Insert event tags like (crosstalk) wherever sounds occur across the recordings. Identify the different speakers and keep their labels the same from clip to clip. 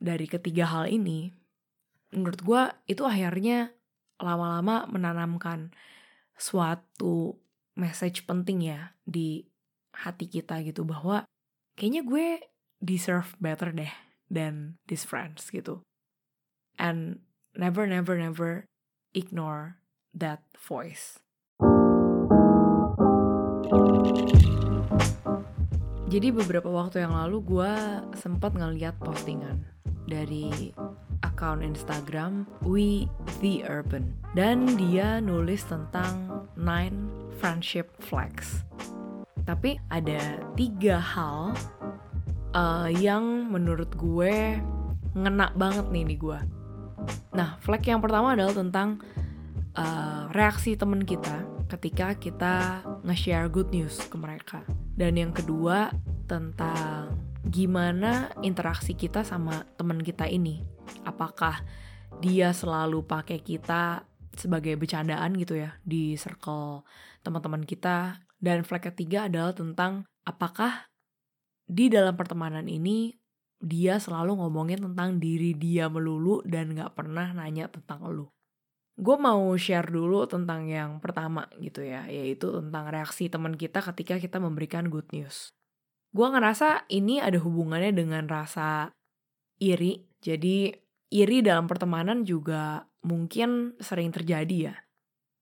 Speaker 1: dari ketiga hal ini, menurut gue itu akhirnya lama-lama menanamkan suatu message penting ya di hati kita gitu bahwa kayaknya gue deserve better deh than these friends gitu. And never never never ignore that voice. Jadi beberapa waktu yang lalu gue sempat ngeliat postingan dari akun Instagram We The Urban dan dia nulis tentang nine friendship flags. Tapi ada tiga hal uh, yang menurut gue ngena banget nih di gue. Nah, flag yang pertama adalah tentang uh, reaksi temen kita ketika kita nge-share good news ke mereka. Dan yang kedua tentang gimana interaksi kita sama temen kita ini. Apakah dia selalu pakai kita sebagai bercandaan gitu ya di circle teman-teman kita. Dan flag ketiga adalah tentang apakah di dalam pertemanan ini dia selalu ngomongin tentang diri dia melulu dan gak pernah nanya tentang lu gue mau share dulu tentang yang pertama gitu ya, yaitu tentang reaksi teman kita ketika kita memberikan good news. Gue ngerasa ini ada hubungannya dengan rasa iri, jadi iri dalam pertemanan juga mungkin sering terjadi ya.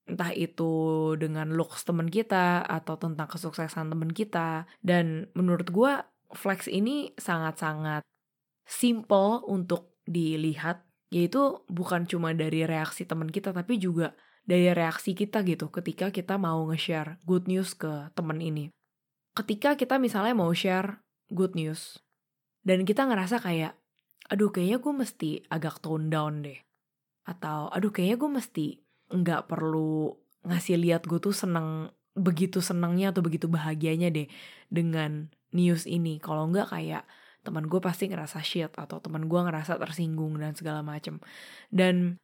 Speaker 1: Entah itu dengan looks teman kita atau tentang kesuksesan teman kita. Dan menurut gue flex ini sangat-sangat simple untuk dilihat yaitu bukan cuma dari reaksi teman kita tapi juga dari reaksi kita gitu ketika kita mau nge-share good news ke temen ini. Ketika kita misalnya mau share good news dan kita ngerasa kayak aduh kayaknya gue mesti agak tone down deh. Atau aduh kayaknya gue mesti nggak perlu ngasih lihat gue tuh seneng begitu senangnya atau begitu bahagianya deh dengan news ini. Kalau nggak kayak teman gue pasti ngerasa shit atau teman gue ngerasa tersinggung dan segala macem dan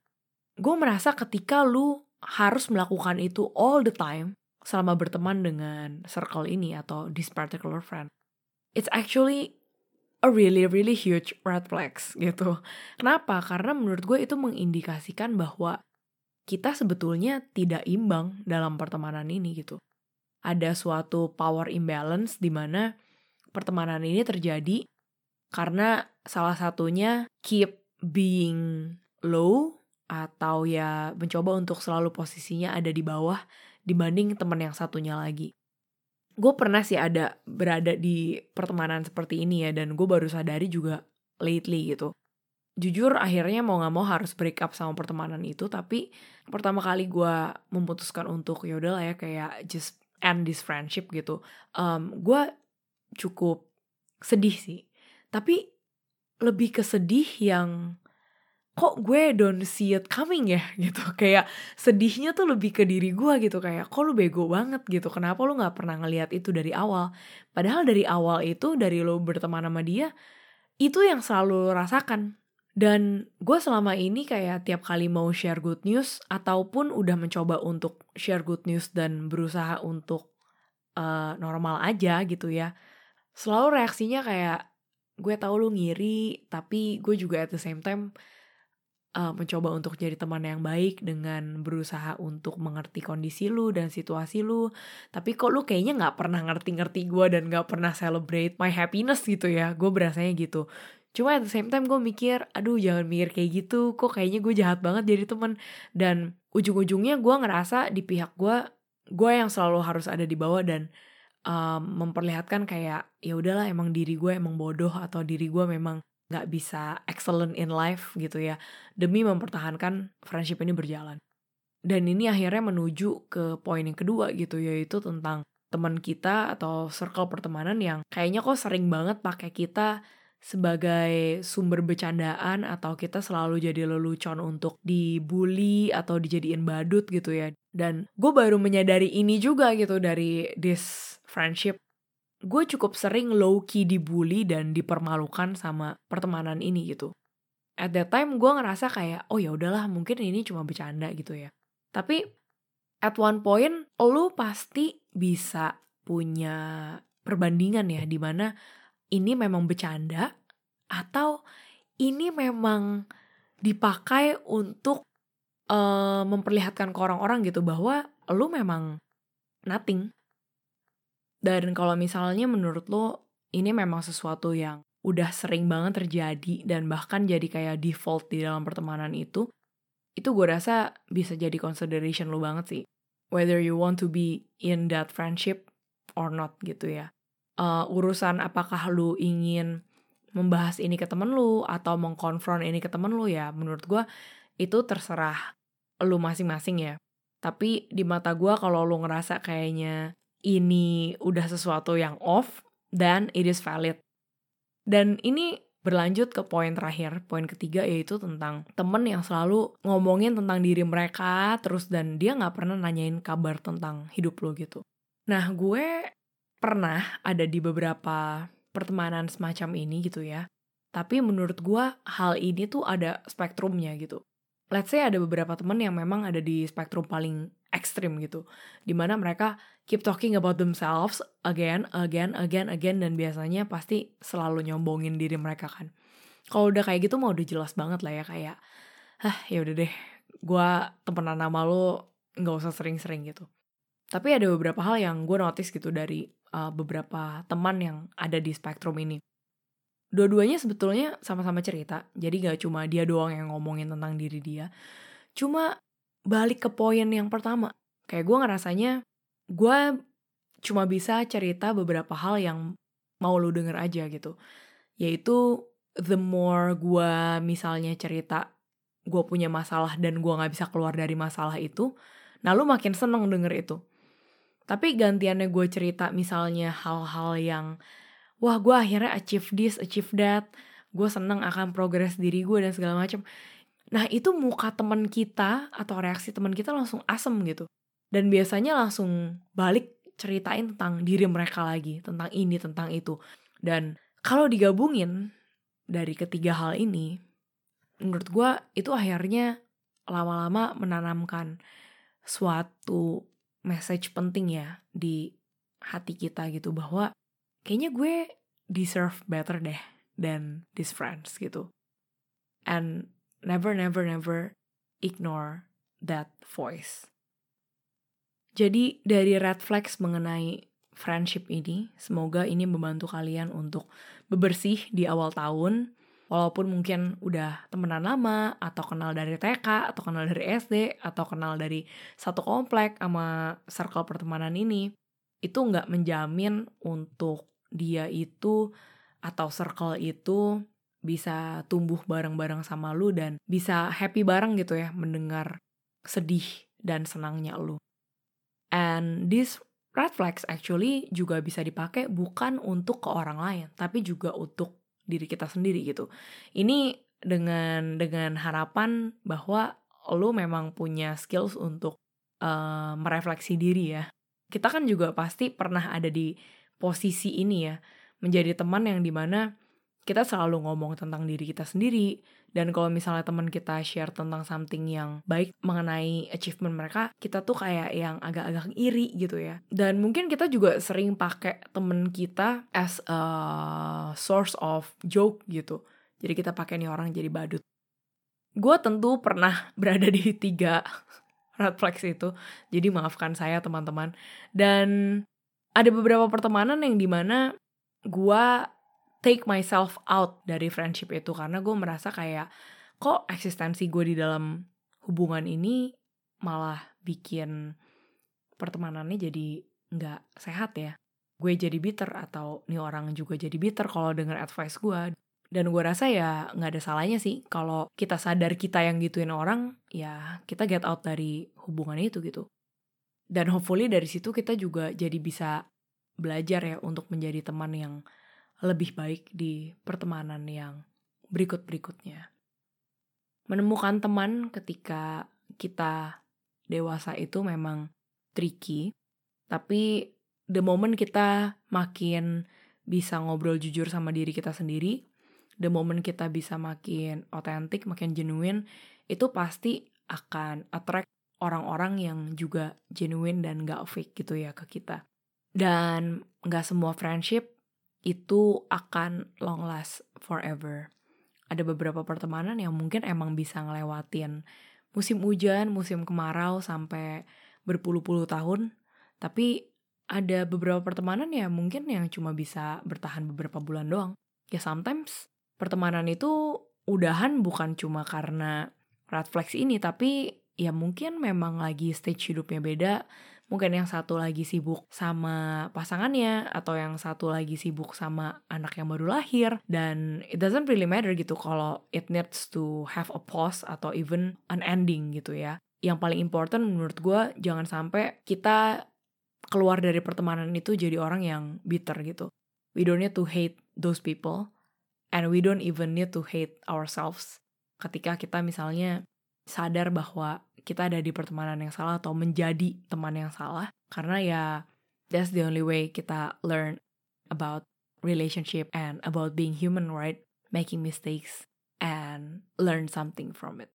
Speaker 1: gue merasa ketika lu harus melakukan itu all the time selama berteman dengan circle ini atau this particular friend it's actually a really really huge red flags gitu. Kenapa? Karena menurut gue itu mengindikasikan bahwa kita sebetulnya tidak imbang dalam pertemanan ini gitu. Ada suatu power imbalance di mana pertemanan ini terjadi karena salah satunya keep being low atau ya mencoba untuk selalu posisinya ada di bawah dibanding teman yang satunya lagi. Gue pernah sih ada berada di pertemanan seperti ini ya dan gue baru sadari juga lately gitu. Jujur akhirnya mau gak mau harus break up sama pertemanan itu tapi pertama kali gue memutuskan untuk yaudah lah ya kayak just end this friendship gitu. Um, gue cukup sedih sih tapi lebih ke sedih yang kok gue don't see it coming ya (laughs) gitu. Kayak sedihnya tuh lebih ke diri gue gitu kayak kok lu bego banget gitu. Kenapa lu nggak pernah ngelihat itu dari awal? Padahal dari awal itu dari lo berteman sama dia itu yang selalu lo rasakan. Dan gue selama ini kayak tiap kali mau share good news ataupun udah mencoba untuk share good news dan berusaha untuk uh, normal aja gitu ya selalu reaksinya kayak gue tahu lu ngiri tapi gue juga at the same time uh, mencoba untuk jadi teman yang baik dengan berusaha untuk mengerti kondisi lu dan situasi lu. Tapi kok lu kayaknya nggak pernah ngerti-ngerti gue dan nggak pernah celebrate my happiness gitu ya. Gue berasanya gitu. Cuma at the same time gue mikir aduh jangan mikir kayak gitu. Kok kayaknya gue jahat banget jadi teman. Dan ujung-ujungnya gue ngerasa di pihak gue gue yang selalu harus ada di bawah dan um, memperlihatkan kayak ya udahlah emang diri gue emang bodoh atau diri gue memang nggak bisa excellent in life gitu ya demi mempertahankan friendship ini berjalan dan ini akhirnya menuju ke poin yang kedua gitu yaitu tentang teman kita atau circle pertemanan yang kayaknya kok sering banget pakai kita sebagai sumber bercandaan atau kita selalu jadi lelucon untuk dibully atau dijadiin badut gitu ya. Dan gue baru menyadari ini juga gitu dari this friendship, gue cukup sering low key dibully dan dipermalukan sama pertemanan ini gitu. At that time gue ngerasa kayak oh ya udahlah mungkin ini cuma bercanda gitu ya. Tapi at one point lo pasti bisa punya perbandingan ya di mana ini memang bercanda atau ini memang dipakai untuk uh, memperlihatkan ke orang-orang gitu bahwa lu memang nothing. Dan kalau misalnya menurut lo ini memang sesuatu yang udah sering banget terjadi dan bahkan jadi kayak default di dalam pertemanan itu, itu gue rasa bisa jadi consideration lo banget sih. Whether you want to be in that friendship or not gitu ya. Uh, urusan apakah lu ingin membahas ini ke temen lu atau mengkonfront ini ke temen lu ya menurut gue itu terserah lu masing-masing ya. Tapi di mata gue kalau lu ngerasa kayaknya ini udah sesuatu yang off, then it is valid. Dan ini berlanjut ke poin terakhir, poin ketiga yaitu tentang temen yang selalu ngomongin tentang diri mereka terus dan dia nggak pernah nanyain kabar tentang hidup lo gitu. Nah gue pernah ada di beberapa pertemanan semacam ini gitu ya. Tapi menurut gue hal ini tuh ada spektrumnya gitu let's say ada beberapa temen yang memang ada di spektrum paling ekstrim gitu. Di mana mereka keep talking about themselves again, again, again, again. Dan biasanya pasti selalu nyombongin diri mereka kan. Kalau udah kayak gitu mau udah jelas banget lah ya kayak, hah ya udah deh, gue temenan nama lo nggak usah sering-sering gitu. Tapi ada beberapa hal yang gue notice gitu dari uh, beberapa teman yang ada di spektrum ini dua-duanya sebetulnya sama-sama cerita jadi gak cuma dia doang yang ngomongin tentang diri dia cuma balik ke poin yang pertama. Kayak gue ngerasanya gue cuma bisa cerita beberapa hal yang mau lu denger aja gitu. Yaitu the more gue misalnya cerita gue punya masalah dan gue gak bisa keluar dari masalah itu nah lu makin seneng denger itu. Tapi gantiannya gue cerita misalnya hal-hal yang wah gue akhirnya achieve this achieve that gue seneng akan progres diri gue dan segala macam nah itu muka teman kita atau reaksi teman kita langsung asem gitu dan biasanya langsung balik ceritain tentang diri mereka lagi tentang ini tentang itu dan kalau digabungin dari ketiga hal ini menurut gue itu akhirnya lama-lama menanamkan suatu message penting ya di hati kita gitu bahwa kayaknya gue deserve better deh than these friends gitu. And never, never, never ignore that voice. Jadi dari red flags mengenai friendship ini, semoga ini membantu kalian untuk bebersih di awal tahun. Walaupun mungkin udah temenan lama, atau kenal dari TK, atau kenal dari SD, atau kenal dari satu komplek sama circle pertemanan ini, itu nggak menjamin untuk dia itu atau circle itu bisa tumbuh bareng-bareng sama lu dan bisa happy bareng gitu ya mendengar sedih dan senangnya lu. And this red flags actually juga bisa dipakai bukan untuk ke orang lain, tapi juga untuk diri kita sendiri gitu. Ini dengan dengan harapan bahwa lu memang punya skills untuk uh, merefleksi diri ya. Kita kan juga pasti pernah ada di posisi ini ya menjadi teman yang di mana kita selalu ngomong tentang diri kita sendiri. Dan kalau misalnya teman kita share tentang something yang baik mengenai achievement mereka kita tuh kayak yang agak-agak iri gitu ya. Dan mungkin kita juga sering pakai temen kita as a source of joke gitu. Jadi kita pakai nih orang jadi badut. Gue tentu pernah (laughs) berada di tiga (laughs) red flags itu. Jadi maafkan saya teman-teman. Dan ada beberapa pertemanan yang di mana gue take myself out dari friendship itu karena gue merasa kayak kok eksistensi gue di dalam hubungan ini malah bikin pertemanannya jadi nggak sehat ya. Gue jadi bitter atau nih orang juga jadi bitter kalau denger advice gue. Dan gue rasa ya nggak ada salahnya sih kalau kita sadar kita yang gituin orang ya kita get out dari hubungan itu gitu. Dan hopefully dari situ kita juga jadi bisa belajar ya untuk menjadi teman yang lebih baik di pertemanan yang berikut-berikutnya. Menemukan teman ketika kita dewasa itu memang tricky, tapi the moment kita makin bisa ngobrol jujur sama diri kita sendiri, the moment kita bisa makin otentik, makin genuine, itu pasti akan attract orang-orang yang juga genuine dan gak fake gitu ya ke kita. Dan gak semua friendship itu akan long last forever. ada beberapa pertemanan yang mungkin emang bisa ngelewatin musim hujan, musim kemarau sampai berpuluh-puluh tahun. Tapi ada beberapa pertemanan ya mungkin yang cuma bisa bertahan beberapa bulan doang. Ya sometimes pertemanan itu udahan bukan cuma karena red flags ini, tapi ya mungkin memang lagi stage hidupnya beda, mungkin yang satu lagi sibuk sama pasangannya atau yang satu lagi sibuk sama anak yang baru lahir. Dan it doesn't really matter gitu kalau it needs to have a pause atau even an ending gitu ya. Yang paling important menurut gue jangan sampai kita keluar dari pertemanan itu jadi orang yang bitter gitu. We don't need to hate those people and we don't even need to hate ourselves. Ketika kita misalnya sadar bahwa kita ada di pertemanan yang salah atau menjadi teman yang salah. Karena ya that's the only way kita learn about relationship and about being human right? Making mistakes and learn something from it.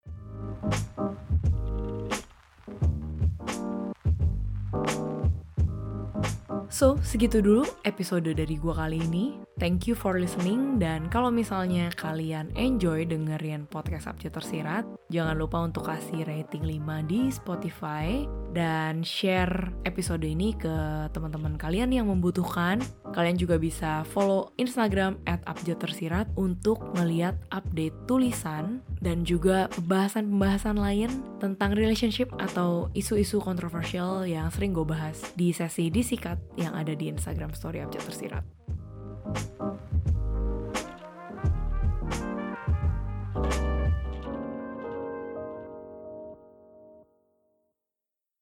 Speaker 1: So, segitu dulu episode dari gua kali ini. Thank you for listening dan kalau misalnya kalian enjoy dengerin podcast Abjad Tersirat, jangan lupa untuk kasih rating 5 di Spotify dan share episode ini ke teman-teman kalian yang membutuhkan. Kalian juga bisa follow Instagram at Tersirat untuk melihat update tulisan dan juga pembahasan-pembahasan lain tentang relationship atau isu-isu kontroversial yang sering gue bahas di sesi disikat yang ada di Instagram Story Abjad Tersirat. Thank you.